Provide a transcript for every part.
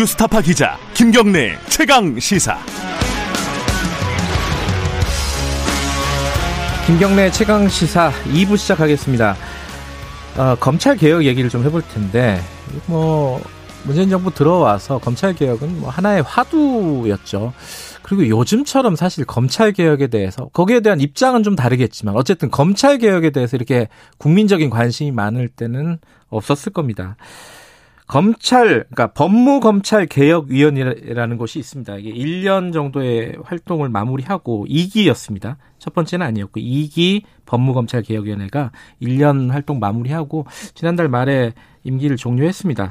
뉴스타파 기자 김경래 최강 시사. 김경래 최강 시사 2부 시작하겠습니다. 어, 검찰 개혁 얘기를 좀 해볼 텐데 뭐 문재인 정부 들어와서 검찰 개혁은 뭐 하나의 화두였죠. 그리고 요즘처럼 사실 검찰 개혁에 대해서 거기에 대한 입장은 좀 다르겠지만 어쨌든 검찰 개혁에 대해서 이렇게 국민적인 관심이 많을 때는 없었을 겁니다. 검찰, 그러니까 법무검찰개혁위원회라는 곳이 있습니다. 이게 1년 정도의 활동을 마무리하고 2기였습니다. 첫 번째는 아니었고 2기 법무검찰개혁위원회가 1년 활동 마무리하고 지난달 말에 임기를 종료했습니다.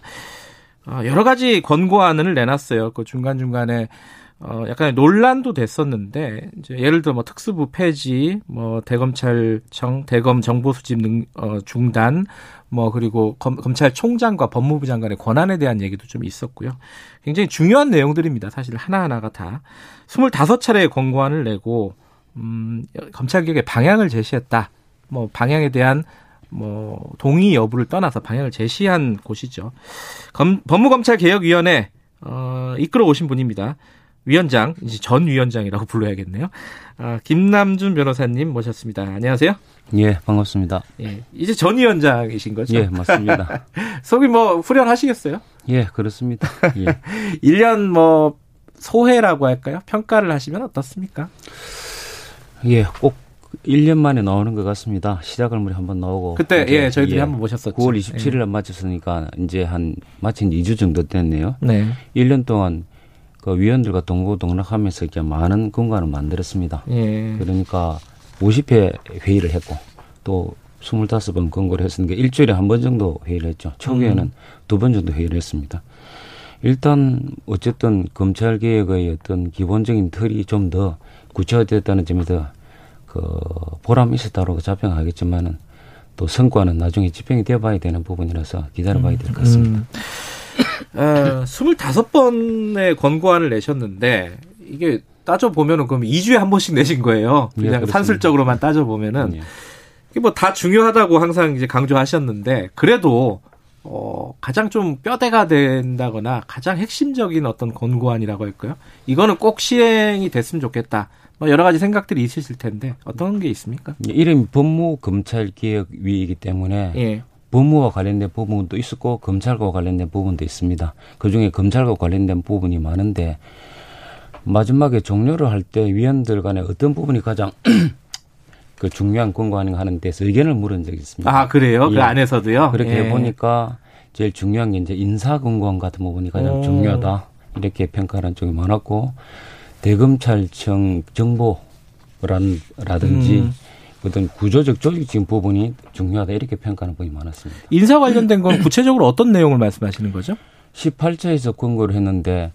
어, 여러 가지 권고안을 내놨어요. 그 중간중간에 어, 약간 논란도 됐었는데, 이제 예를 들어 뭐 특수부 폐지, 뭐 대검찰청, 대검 정보 수집 능, 어, 중단, 뭐 그리고 검, 검찰총장과 법무부 장관의 권한에 대한 얘기도 좀 있었고요. 굉장히 중요한 내용들입니다. 사실 하나하나가 다. 25차례의 권고안을 내고, 음, 검찰개혁의 방향을 제시했다. 뭐 방향에 대한 뭐 동의 여부를 떠나서 방향을 제시한 곳이죠. 검, 법무검찰개혁위원회 어, 이끌어 오신 분입니다. 위원장, 이제 전 위원장이라고 불러야겠네요. 아, 김남준 변호사님 모셨습니다. 안녕하세요. 예, 반갑습니다. 예, 이제 전 위원장이신 거죠? 예, 맞습니다. 속이 뭐 후련하시겠어요? 예, 그렇습니다. 예. 1년 뭐 소회라고 할까요? 평가를 하시면 어떻습니까? 예, 꼭 1년 만에 나오는 것 같습니다. 시작을 우리 한번 나오고. 그때 예, 저희들이 예, 한번 모셨었죠. 9월 27일 날 예. 마쳤으니까 이제 한 마친 2주 정도 됐네요. 네. 1년 동안 그 위원들과 동고동락하면서 이렇게 많은 공간을 만들었습니다. 예. 그러니까 50회 회의를 했고 또 25번 권고를 했으니까 일주일에 한 번 정도 회의를 했죠. 초기에는 음. 두번 정도 회의를 했습니다. 일단 어쨌든 검찰 개혁의 어떤 기본적인 틀이 좀 더 구체화됐다는 점에서 그 보람이 있었다고 자평하겠지만은 또 성과는 나중에 집행이 되어봐야 되는 부분이라서 기다려봐야 될 것 같습니다. 음. 어, 25번의 권고안을 내셨는데 이게 따져 보면은 그럼 2주에 한 번씩 내신 거예요. 예, 그냥 네, 산술적으로만 따져 보면은 네. 이게 뭐 다 중요하다고 항상 이제 강조하셨는데 그래도 어 가장 좀 뼈대가 된다거나 가장 핵심적인 어떤 권고안이라고 할까요? 이거는 꼭 시행이 됐으면 좋겠다. 뭐 여러 가지 생각들이 있으실 텐데 어떤 게 있습니까? 예, 이름 법무 검찰 개혁 위이기 때문에 예. 법무와 관련된 부분도 있었고 검찰과 관련된 부분도 있습니다. 그 중에 검찰과 관련된 부분이 많은데 마지막에 종료를 할 때 위원들 간에 어떤 부분이 가장 그 중요한 권고하는 하는 데서 의견을 물은 적이 있습니다. 아 그래요? 그 예. 그 안에서도요? 그렇게 예. 보니까 제일 중요한 게 이제 인사 권고안 같은 부분이 가장 오. 중요하다 이렇게 평가하는 쪽이 많았고 대검찰청 정보라든지 음. 어떤 구조적 조직적인 부분이 중요하다 이렇게 평가하는 분이 많았습니다. 인사 관련된 건 구체적으로 어떤 내용을 말씀하시는 거죠? 18차에서 권고를 했는데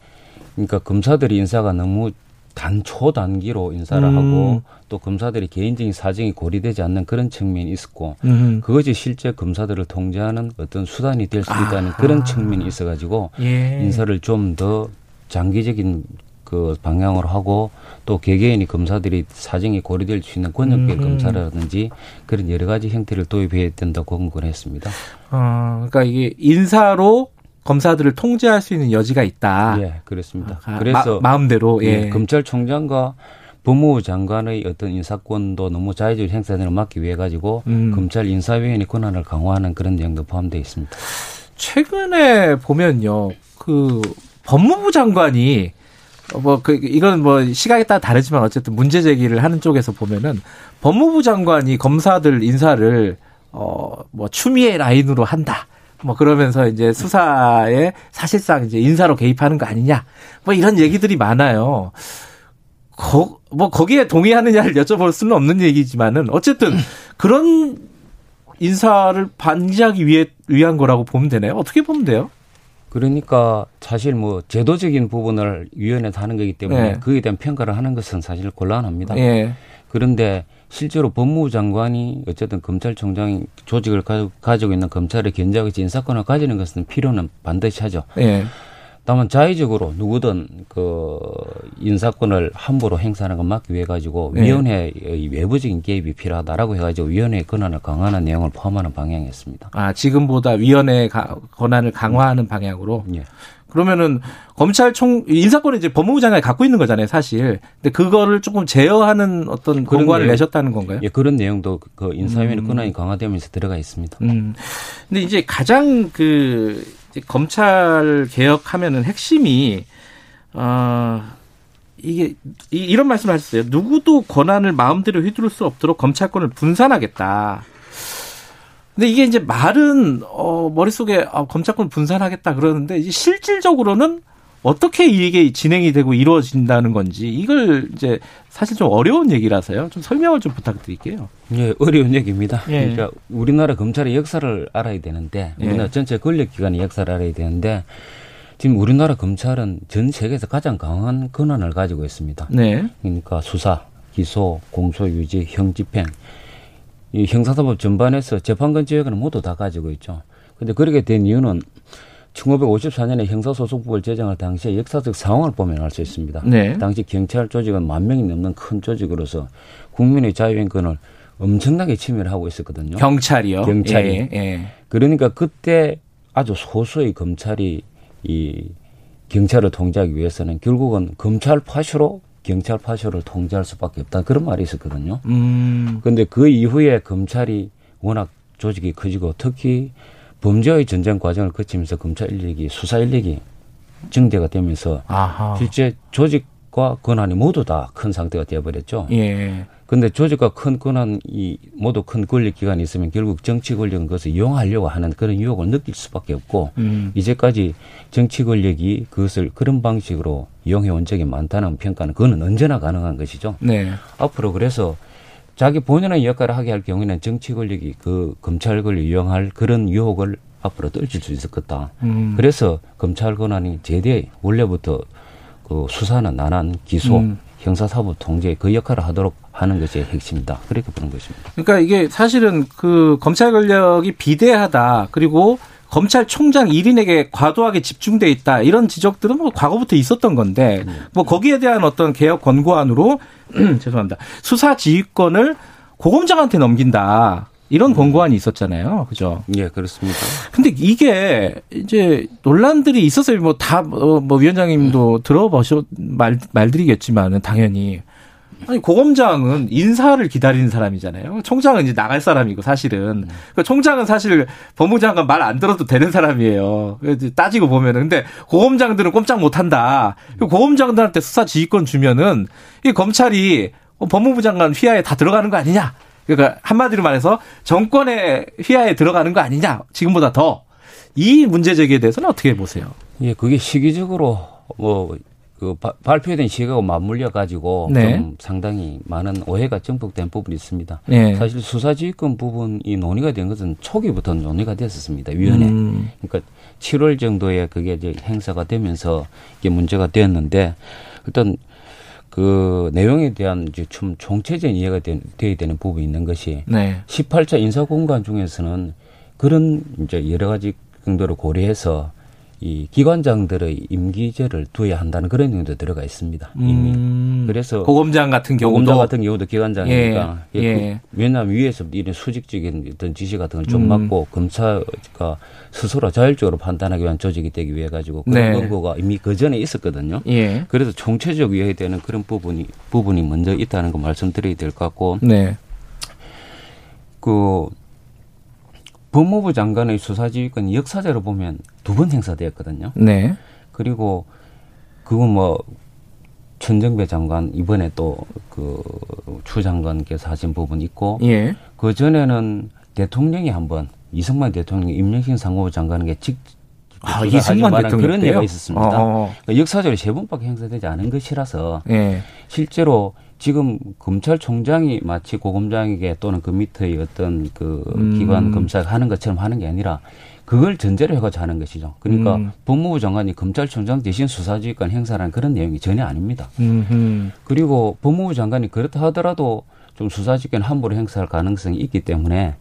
그러니까 검사들이 인사가 너무 단초 단기로 인사를 음. 하고 또 검사들이 개인적인 사정이 고려되지 않는 그런 측면이 있었고 음. 그것이 실제 검사들을 통제하는 어떤 수단이 될 수 있다는 아. 그런 측면이 있어가지고 예. 인사를 좀 더 장기적인 그 방향으로 하고 또 개개인이 검사들이 사정이 고려될 수 있는 권역별 음. 검사라든지 그런 여러 가지 형태를 도입해야 된다고 권고를 했습니다. 어, 그러니까 이게 인사로 검사들을 통제할 수 있는 여지가 있다. 예, 그렇습니다. 아, 그래서 마, 음대로 예. 예. 검찰총장과 법무부 장관의 어떤 인사권도 너무 자유적으로 행사되는 막기 위해 가지고 음. 검찰 인사위원회 권한을 강화하는 그런 내용도 포함되어 있습니다. 최근에 보면요, 그 법무부 장관이 뭐, 그, 이건 뭐, 시각에 따라 다르지만 어쨌든 문제 제기를 하는 쪽에서 보면은 법무부 장관이 검사들 인사를, 어, 뭐, 추미애 라인으로 한다. 뭐, 그러면서 이제 수사에 사실상 이제 인사로 개입하는 거 아니냐. 뭐, 이런 얘기들이 많아요. 거, 뭐, 거기에 동의하느냐를 여쭤볼 수는 없는 얘기지만은 어쨌든 그런 인사를 반기하기 위해, 위한 거라고 보면 되나요? 어떻게 보면 돼요? 그러니까 사실 뭐 제도적인 부분을 위원회에서 하는 거기 때문에 네. 그에 대한 평가를 하는 것은 사실 곤란합니다. 네. 그런데 실제로 법무부 장관이 어쨌든 검찰총장이 조직을 가지고 있는 검찰의 견제하고 인사권을 가지는 것은 필요는 반드시 하죠. 네. 다만 자의적으로 누구든 그 인사권을 함부로 행사하는 걸 막기 위해 가지고 네. 위원회의 외부적인 개입이 필요하다라고 해가지고 위원회의 권한을 강화하는 내용을 포함하는 방향이었습니다. 아 지금보다 위원회의 권한을 강화하는 방향으로. 예. 그러면은 검찰총 인사권을 이제 법무부 장관이 갖고 있는 거잖아요, 사실. 근데 그거를 조금 제어하는 어떤 권한을 내셨다는 건가요? 예, 그런 내용도 그 인사위원회 음. 권한이 강화되면서 들어가 있습니다. 음. 근데 이제 가장 그 검찰 개혁하면은 핵심이 어 이게 이, 런 말씀을 하셨어요. 누구도 권한을 마음대로 휘두를 수 없도록 검찰권을 분산하겠다. 근데 이게 이제 말은 어 머릿속에 아, 검찰권 분산하겠다 그러는데 이제 실질적으로는 어떻게 이게 진행이 되고 이루어진다는 건지 이걸 이제 사실 좀 어려운 얘기라서요. 좀 설명을 좀 부탁드릴게요. 예, 어려운 얘기입니다. 예. 그러니까 우리나라 검찰의 역사를 알아야 되는데 예. 우리나라 전체 권력기관의 역사를 알아야 되는데 지금 우리나라 검찰은 전 세계에서 가장 강한 권한을 가지고 있습니다. 네. 그러니까 수사, 기소, 공소 유지, 형집행 이 형사사법 전반에서 재판권 지역은 모두 다 가지고 있죠. 근데 그렇게 된 이유는 1954년에 형사소송법을 제정할 당시에 역사적 상황을 보면 알 수 있습니다. 네. 당시 경찰 조직은 만 명이 넘는 큰 조직으로서 국민의 자유인권을 엄청나게 침해를 하고 있었거든요. 경찰이요? 경찰이. 예, 예. 그러니까 그때 아주 소수의 검찰이 이 경찰을 통제하기 위해서는 결국은 검찰 파쇼로 경찰 파쇼를 통제할 수밖에 없다 그런 말이 있었거든요. 음. 그런데 그 이후에 검찰이 워낙 조직이 커지고 특히 범죄의 전쟁 과정을 거치면서 검찰 인력이 수사 인력이 증대가 되면서 아하. 실제 조직과 권한이 모두 다 큰 상태가 되어버렸죠. 예. 근데 조직과 큰 권한이 모두 큰 권력 기관이 있으면 결국 정치 권력은 그것을 이용하려고 하는 그런 유혹을 느낄 수밖에 없고 음. 이제까지 정치 권력이 그것을 그런 방식으로 이용해 온 적이 많다는 평가는 그거는 언제나 가능한 것이죠. 네. 앞으로 그래서 자기 본연의 역할을 하게 할 경우에는 정치 권력이 그 검찰 권력을 이용할 그런 유혹을 앞으로 떨칠 수 있을 거다. 음. 그래서 검찰 권한이 제대 원래부터 그 수사는 나난 기소 음. 형사사법 통제 그 역할을 하도록 하는 것이 핵심이다. 그렇게 보는 것입니다. 그러니까 이게 사실은 그 검찰 권력이 비대하다. 그리고 검찰총장 1인에게 과도하게 집중돼 있다. 이런 지적들은 뭐 과거부터 있었던 건데 뭐 거기에 대한 어떤 개혁 권고안으로 죄송합니다. 수사 지휘권을 고검장한테 넘긴다. 이런 음. 권고안이 있었잖아요. 그죠? 예, 그렇습니다. 근데 이게 이제 논란들이 있었어요. 뭐 다뭐 어, 뭐 위원장님도 들어보셔 말 말드리겠지만은 당연히 아니 고검장은 인사를 기다리는 사람이잖아요. 총장은 이제 나갈 사람이고 사실은 그 총장은 사실 법무장관 말 안 들어도 되는 사람이에요. 따지고 보면은 근데 고검장들은 꼼짝 못 한다. 고검장들한테 수사 지휘권 주면은 이 검찰이 법무부 장관 휘하에 다 들어가는 거 아니냐? 그러니까 한마디로 말해서 정권의 휘하에 들어가는 거 아니냐? 지금보다 더. 이 문제 제기에 대해서는 어떻게 보세요? 예, 그게 시기적으로 뭐 그 바, 발표된 시각하고 맞물려 가지고 네. 좀 상당히 많은 오해가 증폭된 부분이 있습니다. 네. 사실 수사지휘권 부분이 논의가 된 것은 초기부터 논의가 됐었습니다. 위원회. 음. 그러니까 7월 정도에 그게 이제 행사가 되면서 이게 문제가 되었는데 일단 그 내용에 대한 이제 좀 총체적인 이해가 되, 돼야 되는 부분이 있는 것이 네. 18차 인사공간 중에서는 그런 이제 여러 가지 정도를 고려해서 이 기관장들의 임기제를 두어야 한다는 그런 내용도 들어가 있습니다. 이미. 음, 그래서 고검장 같은 경우도 고검장 같은 경우도 기관장이니까 예, 예. 그, 왜냐하면 위에서 이런 수직적인 어떤 지시 같은 걸좀 음. 맞고 검사가 스스로 자율적으로 판단하기 위한 조직이 되기 위해 가지고 그런 네. 권고가 이미 그 전에 있었거든요. 예. 그래서 총체적 위해야 되는 그런 부분이 부분이 먼저 있다는 거 말씀드려야 될 것 같고. 네. 그 법무부 장관의 수사지휘권이 역사적으로 보면 두 번 행사되었거든요. 네. 그리고 그거 뭐 천정배 장관 이번에 또 그 추 장관께서 하신 부분이 있고 예. 그 전에는 대통령이 한번 이승만 대통령 임명신 상무부 장관에게 직 아, 이승만 대통령 그런 예가 있었습니다. 어. 그러니까 역사적으로 세 번밖에 행사되지 않은 것이라서 예. 실제로 지금 검찰총장이 마치 고검장에게 또는 그 밑의 어떤 그 음. 기관 검사가 하는 것처럼 하는 게 아니라 그걸 전제로 해가지고 하는 것이죠. 그러니까 음. 법무부 장관이 검찰총장 대신 수사지휘권 행사라는 그런 내용이 전혀 아닙니다. 음흠. 그리고 법무부 장관이 그렇다 하더라도 좀 수사지휘권 함부로 행사할 가능성이 있기 때문에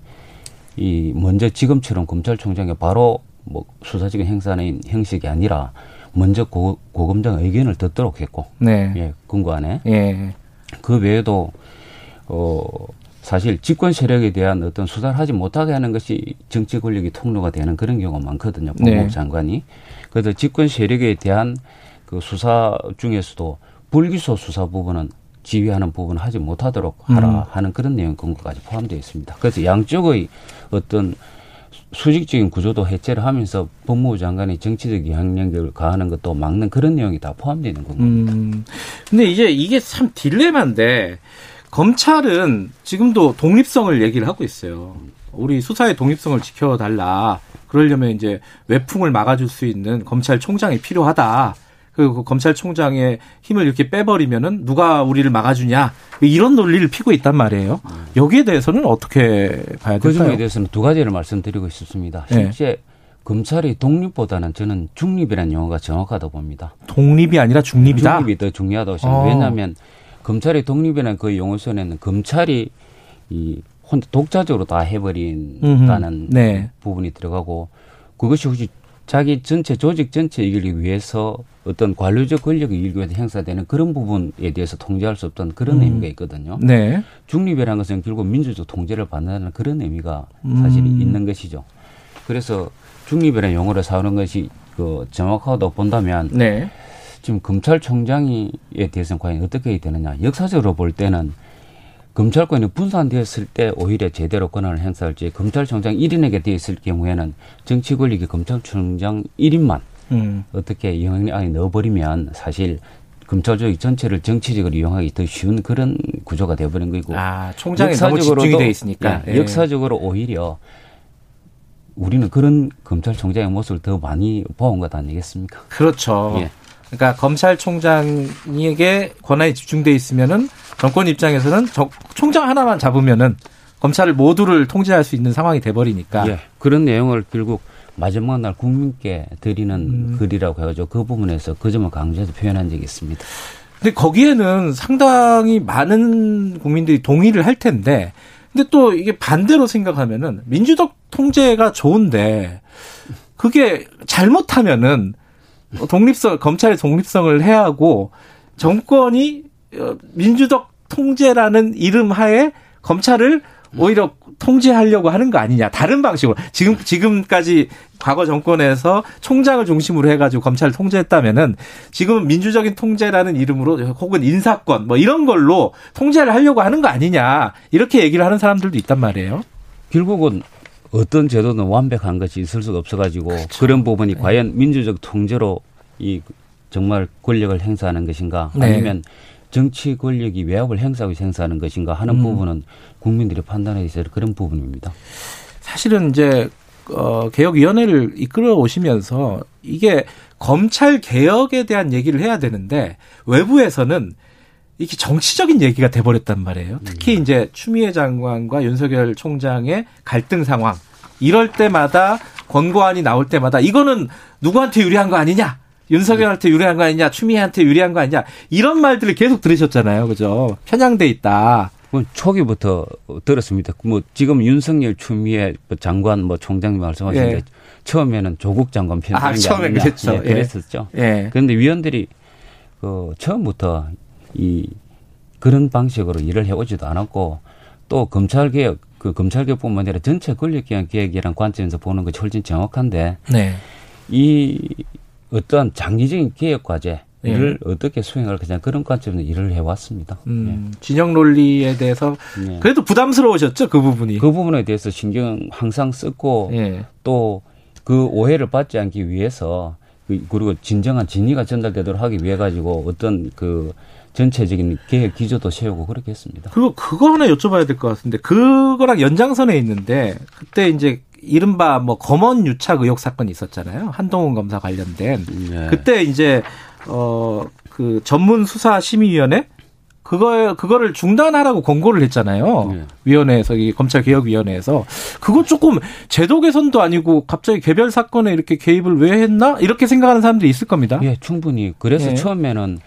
이 먼저 지금처럼 검찰총장이 바로 뭐 수사지휘권 행사하는 형식이 아니라 먼저 고, 고검장 의견을 듣도록 했고, 네. 예, 근거안에. 예. 그 외에도 어 사실 집권 세력에 대한 어떤 수사를 하지 못하게 하는 것이 정치 권력이 통로가 되는 그런 경우가 많거든요. 법무부 네. 장관이. 그래서 집권 세력에 대한 그 수사 중에서도 불기소 수사 부분은 지휘하는 부분을 하지 못하도록 하라 음. 하는 그런 내용 근거까지 포함되어 있습니다. 그래서 양쪽의 어떤 수직적인 구조도 해체를 하면서 법무부 장관이 정치적 영향력을 가하는 것도 막는 그런 내용이 다 포함되어 있는 겁니다. 음. 근데 이제 이게 참 딜레마인데 검찰은 지금도 독립성을 얘기를 하고 있어요. 우리 수사의 독립성을 지켜달라. 그러려면 이제 외풍을 막아줄 수 있는 검찰총장이 필요하다. 그 검찰총장의 힘을 이렇게 빼버리면은 누가 우리를 막아주냐 이런 논리를 피고 있단 말이에요. 여기에 대해서는 어떻게 봐야 그 점에 될까요? 대해서는 두 가지를 말씀드리고 싶습니다. 네. 실제 검찰의 독립보다는 저는 중립이라는 용어가 정확하다 봅니다. 독립이 아니라 중립이다. 중립이 더 중요하다고 생각합니다. 어. 왜냐하면 검찰의 독립이라는 그 용어 속에는 검찰이 이 혼자 독자적으로 다 해버린다는. 네. 부분이 들어가고 그것이 혹시 자기 전체 조직 전체 이기기 위해서 어떤 관료적 권력을 이기기 위해서 행사되는 그런 부분에 대해서 통제할 수 없다는 그런 음. 의미가 있거든요. 네. 중립이라는 것은 결국 민주적 통제를 받는다는 그런 의미가 사실 음. 있는 것이죠. 그래서 중립이라는 용어를 사용하는 것이 그 정확하다고 본다면 네. 지금 검찰총장에 대해서는 과연 어떻게 되느냐. 역사적으로 볼 때는 검찰권이 분산되었을 때 오히려 제대로 권한을 행사할지 검찰총장 1인에게 되어 있을 경우에는 정치 권력이 검찰총장 1인만 음. 어떻게 영향력 안에 넣어버리면 사실 검찰 조직 전체를 정치적으로 이용하기 더 쉬운 그런 구조가 되어버린 거고 아, 총장에 너무 집중이 돼 있으니까. 예, 예. 역사적으로 오히려 우리는 그런 검찰총장의 모습을 더 많이 보아온 것 아니겠습니까? 그렇죠. 예. 그러니까 검찰총장에게 권한이 집중돼 있으면은 정권 입장에서는 정- 총장 하나만 잡으면은 검찰을 모두를 통제할 수 있는 상황이 돼버리니까. 예, 그런 내용을 결국 마지막 날 국민께 드리는 음. 글이라고 해가지고 그 부분에서 그 점을 강조해서 표현한 적이 있습니다. 근데 거기에는 상당히 많은 국민들이 동의를 할 텐데, 근데 또 이게 반대로 생각하면은 민주적 통제가 좋은데 그게 잘못하면은 독립성 검찰의 독립성을 해야 하고 정권이 어, 민주적 통제라는 이름 하에 검찰을 오히려 통제하려고 하는 거 아니냐. 다른 방식으로. 지금 지금까지 과거 정권에서 총장을 중심으로 해가지고 검찰을 통제했다면은 지금은 민주적인 통제라는 이름으로 혹은 인사권 뭐 이런 걸로 통제를 하려고 하는 거 아니냐. 이렇게 얘기를 하는 사람들도 있단 말이에요. 결국은 어떤 제도는 완벽한 것이 있을 수가 없어가지고 그렇죠. 그런 네. 부분이 과연 민주적 통제로 이 정말 권력을 행사하는 것인가 네. 아니면 정치 권력이 외압을 행사하고 행사하는 것인가 하는 음. 부분은 국민들이 판단에 있어서 그런 부분입니다. 사실은 이제 어 개혁위원회를 이끌어 오시면서 이게 검찰 개혁에 대한 얘기를 해야 되는데 외부에서는 이게 정치적인 얘기가 돼버렸단 말이에요. 특히 이제 추미애 장관과 윤석열 총장의 갈등 상황 이럴 때마다 권고안이 나올 때마다 이거는 누구한테 유리한 거 아니냐? 윤석열한테 유리한 거 아니냐? 추미애한테 유리한 거 아니냐? 이런 말들을 계속 들으셨잖아요. 그죠? 편향돼 있다. 뭐 초기부터 들었습니다. 뭐 지금 윤석열 추미애 뭐 장관 뭐 총장님 말씀하신데 예. 처음에는 조국 장관 아, 게 처음엔 아니냐. 그랬죠. 예, 예. 그랬었죠. 예. 그런데 위원들이 그 처음부터 이 그런 방식으로 일을 해오지도 않았고 또 검찰 개혁 그 검찰 개혁뿐만 아니라 전체 권력기관 개혁이라는 관점에서 보는 것이 훨씬 정확한데 네. 이 어떠한 장기적인 개혁 과제 예. 이를 어떻게 수행할 것이냐 그런 관점에서 일을 해왔습니다. 음, 진영 논리에 대해서 예. 그래도 부담스러우셨죠 그 부분이. 그 부분에 대해서 신경 항상 썼고 예. 또그 오해를 받지 않기 위해서 그- 그리고 진정한 진위가 전달되도록 하기 위해 가지고 어떤 그 전체적인 계획 기조도 세우고 그렇게 했습니다. 그리고 그거 하나 여쭤봐야 될 것 같은데 그거랑 연장선에 있는데 그때 이제 이른바 뭐 검언 유착 의혹 사건이 있었잖아요 한동훈 검사 관련된 네. 그때 이제 어 그 전문 수사 심의위원회 그거 그거를 중단하라고 권고를 했잖아요 네. 위원회에서 이 검찰 개혁 위원회에서 그거 조금 제도 개선도 아니고 갑자기 개별 사건에 이렇게 개입을 왜 했나 이렇게 생각하는 사람들이 있을 겁니다. 예, 충분히 그래서 예. 처음에는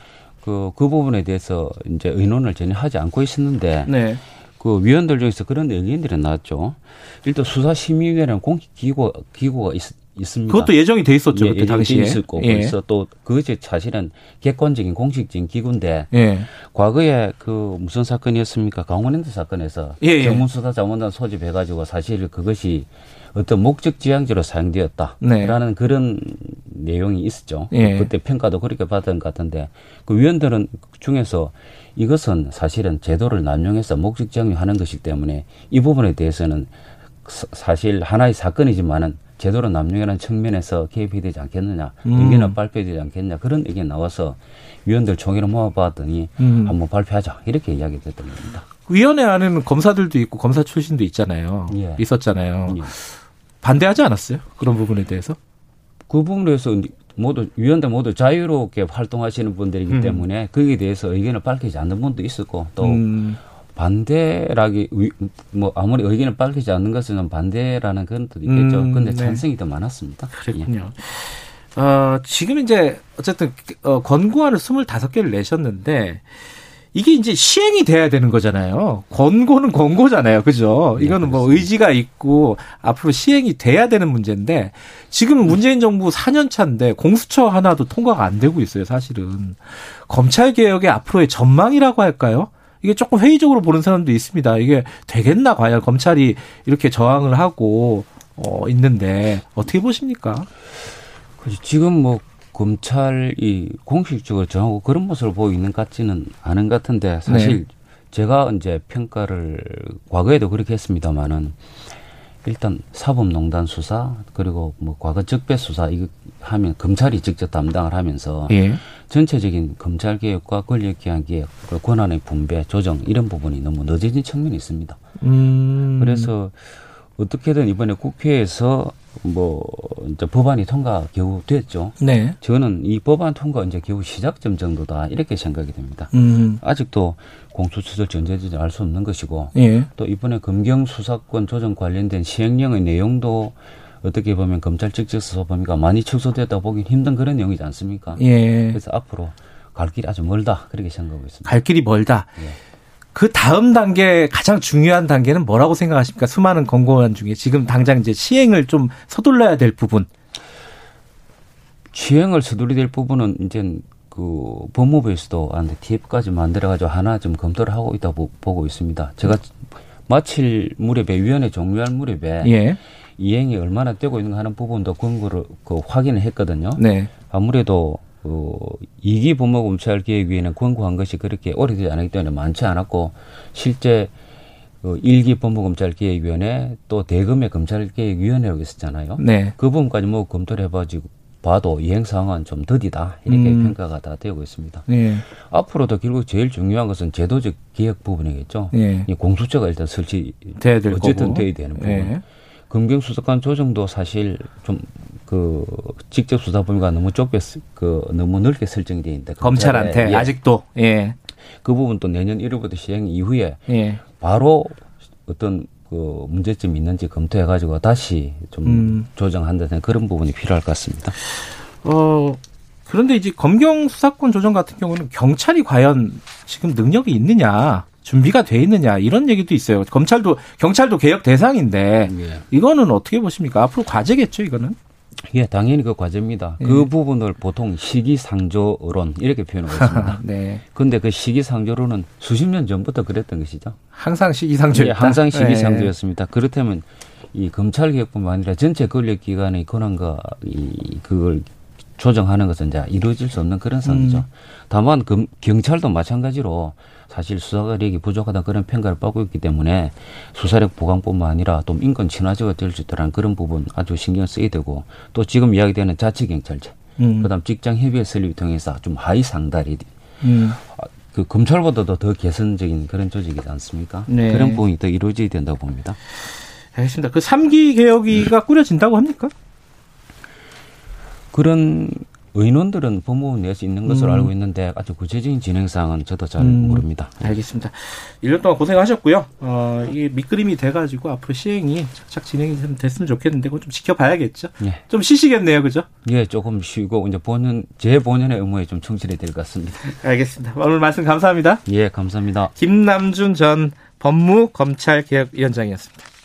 그, 그 부분에 대해서 이제 의논을 전혀 하지 않고 있었는데 네. 그 위원들 중에서 그런 의견들이 나왔죠. 일단 수사심의위원회는 공식 기구 기구가 있, 있습니다. 그것도 예정이 돼 있었죠 예, 그때 당시에. 있었고 예. 그래서 또 그것이 사실은 객관적인 공식적인 기구인데 예. 과거에 그 무슨 사건이었습니까? 강원랜드 사건에서 예, 예. 전문수사자문단 소집해가지고 사실 그것이 어떤 목적 지향제로 사용되었다라는 네. 그런 내용이 있었죠. 예. 그때 평가도 그렇게 받은 것 같은데 그 위원들은 중에서 이것은 사실은 제도를 남용해서 목적 지향하는 것이기 때문에 이 부분에 대해서는 사- 사실 하나의 사건이지만은 제도로 남용하는 측면에서 개입이 되지 않겠느냐, 음. 의견을 발표되지 않겠냐 그런 의견이 나와서 위원들 총회를 모아봤더니 음. 한번 발표하자 이렇게 이야기 됐던 겁니다. 위원회 안에는 검사들도 있고 검사 출신도 있잖아요. 예. 있었잖아요. 예. 반대하지 않았어요? 그런 부분에 대해서? 그 부분에서 모두 위원들 모두 자유롭게 활동하시는 분들이기 음. 때문에 거기에 대해서 의견을 밝히지 않는 분도 있었고 또 음, 반대라기 위- 뭐 아무리 의견을 밝히지 않는 것은 반대라는 그런 뜻도 있겠죠. 음, 근데 네. 찬성이 더 많았습니다. 예. 그랬군요. 어, 지금 이제 어쨌든 어, 권고안을 25개를 내셨는데 이게 이제 시행이 돼야 되는 거잖아요. 권고는 권고잖아요. 그죠? 네, 이거는 뭐. 의지가 있고 앞으로 시행이 돼야 되는 문제인데 지금 문재인 정부 4년 차인데 공수처 하나도 통과가 안 되고 있어요. 사실은. 검찰 개혁의 앞으로의 전망이라고 할까요? 이게 조금 회의적으로 보는 사람도 있습니다. 이게 되겠나 과연 검찰이 이렇게 저항을 하고 어 있는데 어떻게 보십니까? 그래서 지금 뭐 검찰이 공식적으로 정하고 그런 모습을 보이고 있는 것 같지는 않은 것 같은데 사실 네. 제가 이제 평가를 과거에도 그렇게 했습니다마는 일단 사법농단 수사 그리고 뭐 과거 적배 수사 이거 하면 검찰이 직접 담당을 하면서 예. 전체적인 검찰 개혁과 권력 개혁, 그 권한의 분배, 조정 이런 부분이 너무 늦어진 측면이 있습니다. 음. 그래서 어떻게든 이번에 국회에서 뭐 이제 법안이 통과 겨우 됐죠. 네. 저는 이 법안 통과 이제 겨우 시작점 정도다 이렇게 생각이 됩니다. 음. 아직도 공수처절 전제되지 알수 없는 것이고 예. 또 이번에 검경 수사권 조정 관련된 시행령의 내용도 어떻게 보면 검찰 직접 수사 범위가 많이 축소됐다 보기 힘든 그런 내용이지 않습니까? 예. 그래서 앞으로 갈 길이 아주 멀다 그렇게 생각하고 있습니다. 갈 길이 멀다. 예. 그 다음 단계 가장 중요한 단계는 뭐라고 생각하십니까? 수많은 권고안 중에 지금 당장 이제 시행을 좀 서둘러야 될 부분. 시행을 서두르될 부분은 이제 그 법무부에서도 한 TF까지 만들어가지고 하나 좀 검토를 하고 있다 고 보고 있습니다. 제가 마칠 무렵에 위원회 종료할 무렵에 예. 이행이 얼마나 되고 있는가 하는 부분도 권고를 그 확인을 했거든요. 네. 아무래도 어, 이기 법무검찰개혁위원회 권고한 것이 그렇게 오래되지 않았기 때문에 많지 않았고 실제 그 일기 법무검찰개혁위원회 또 대검의 검찰개혁위원회라고 있었잖아요. 네. 그 부분까지 뭐 검토를 해가지고 봐도 이행 상황은 좀 더디다 이렇게 음. 평가가 다 되고 있습니다. 예. 앞으로도 결국 제일 중요한 것은 제도적 개혁 부분이겠죠. 예. 이 공수처가 일단 설치 돼야 될 어쨌든 거고. 돼야 되는 부분. 예. 검경수사관 조정도 사실 좀 그 직접 수사 범위가 너무 좁게 쓰- 그 너무 넓게 설정이 돼 있는데 검찰한테 검찰에, 예, 아직도 예. 그 부분도 내년 1월부터 시행 이후에 예. 바로 어떤 그 문제점이 있는지 검토해 가지고 다시 좀 음. 조정한다는 그런 부분이 필요할 것 같습니다. 어 그런데 이제 검경 수사권 조정 같은 경우는 경찰이 과연 지금 능력이 있느냐, 준비가 돼 있느냐 이런 얘기도 있어요. 검찰도 경찰도 개혁 대상인데 예. 이거는 어떻게 보십니까? 앞으로 과제겠죠, 이거는? 예, 당연히 그 과제입니다. 예. 그 부분을 보통 시기상조론 이렇게 표현하고 있습니다. 네. 근데 그 시기상조론은 수십 년 전부터 그랬던 것이죠. 항상 시기상조였다. 예, 항상 네. 시기상조였습니다. 그렇다면 이 검찰 개혁뿐만 아니라 전체 권력 기관의 권한과 이 그걸 조정하는 것은 이제 이루어질 수 없는 그런 상황이죠. 음. 다만 금, 경찰도 마찬가지로 사실 수사력이 부족하다는 그런 평가를 받고 있기 때문에 수사력 보강뿐만 아니라 또 인권 친화적으로 될수 있다는 그런 부분 아주 신경 쓰게 되고 또 지금 이야기되는 자치경찰제 음. 그다음 직장 협의회 설립을 통해서 좀 하위 상달이 음. 그 검찰보다도 더 개선적인 그런 조직이지 않습니까? 네. 그런 부분이 더 이루어져야 된다고 봅니다. 알겠습니다. 그 3기 개혁위가 꾸려진다고 합니까? 그런 의논들은 법무부 내에서 있는 것으로 음. 알고 있는데 아주 구체적인 진행 사항은 저도 잘 음. 모릅니다. 알겠습니다. 1년 동안 고생하셨고요. 어, 이게 밑그림이 돼가지고 앞으로 시행이 착착 진행이 좀 됐으면 좋겠는데 그건 좀 지켜봐야겠죠. 예. 좀 쉬시겠네요, 그죠? 예, 조금 쉬고 이제 본연 제 본연의 의무에 좀 충실해야 될 것 같습니다. 알겠습니다. 오늘 말씀 감사합니다. 예, 감사합니다. 김남준 전 법무검찰개혁위원장이었습니다.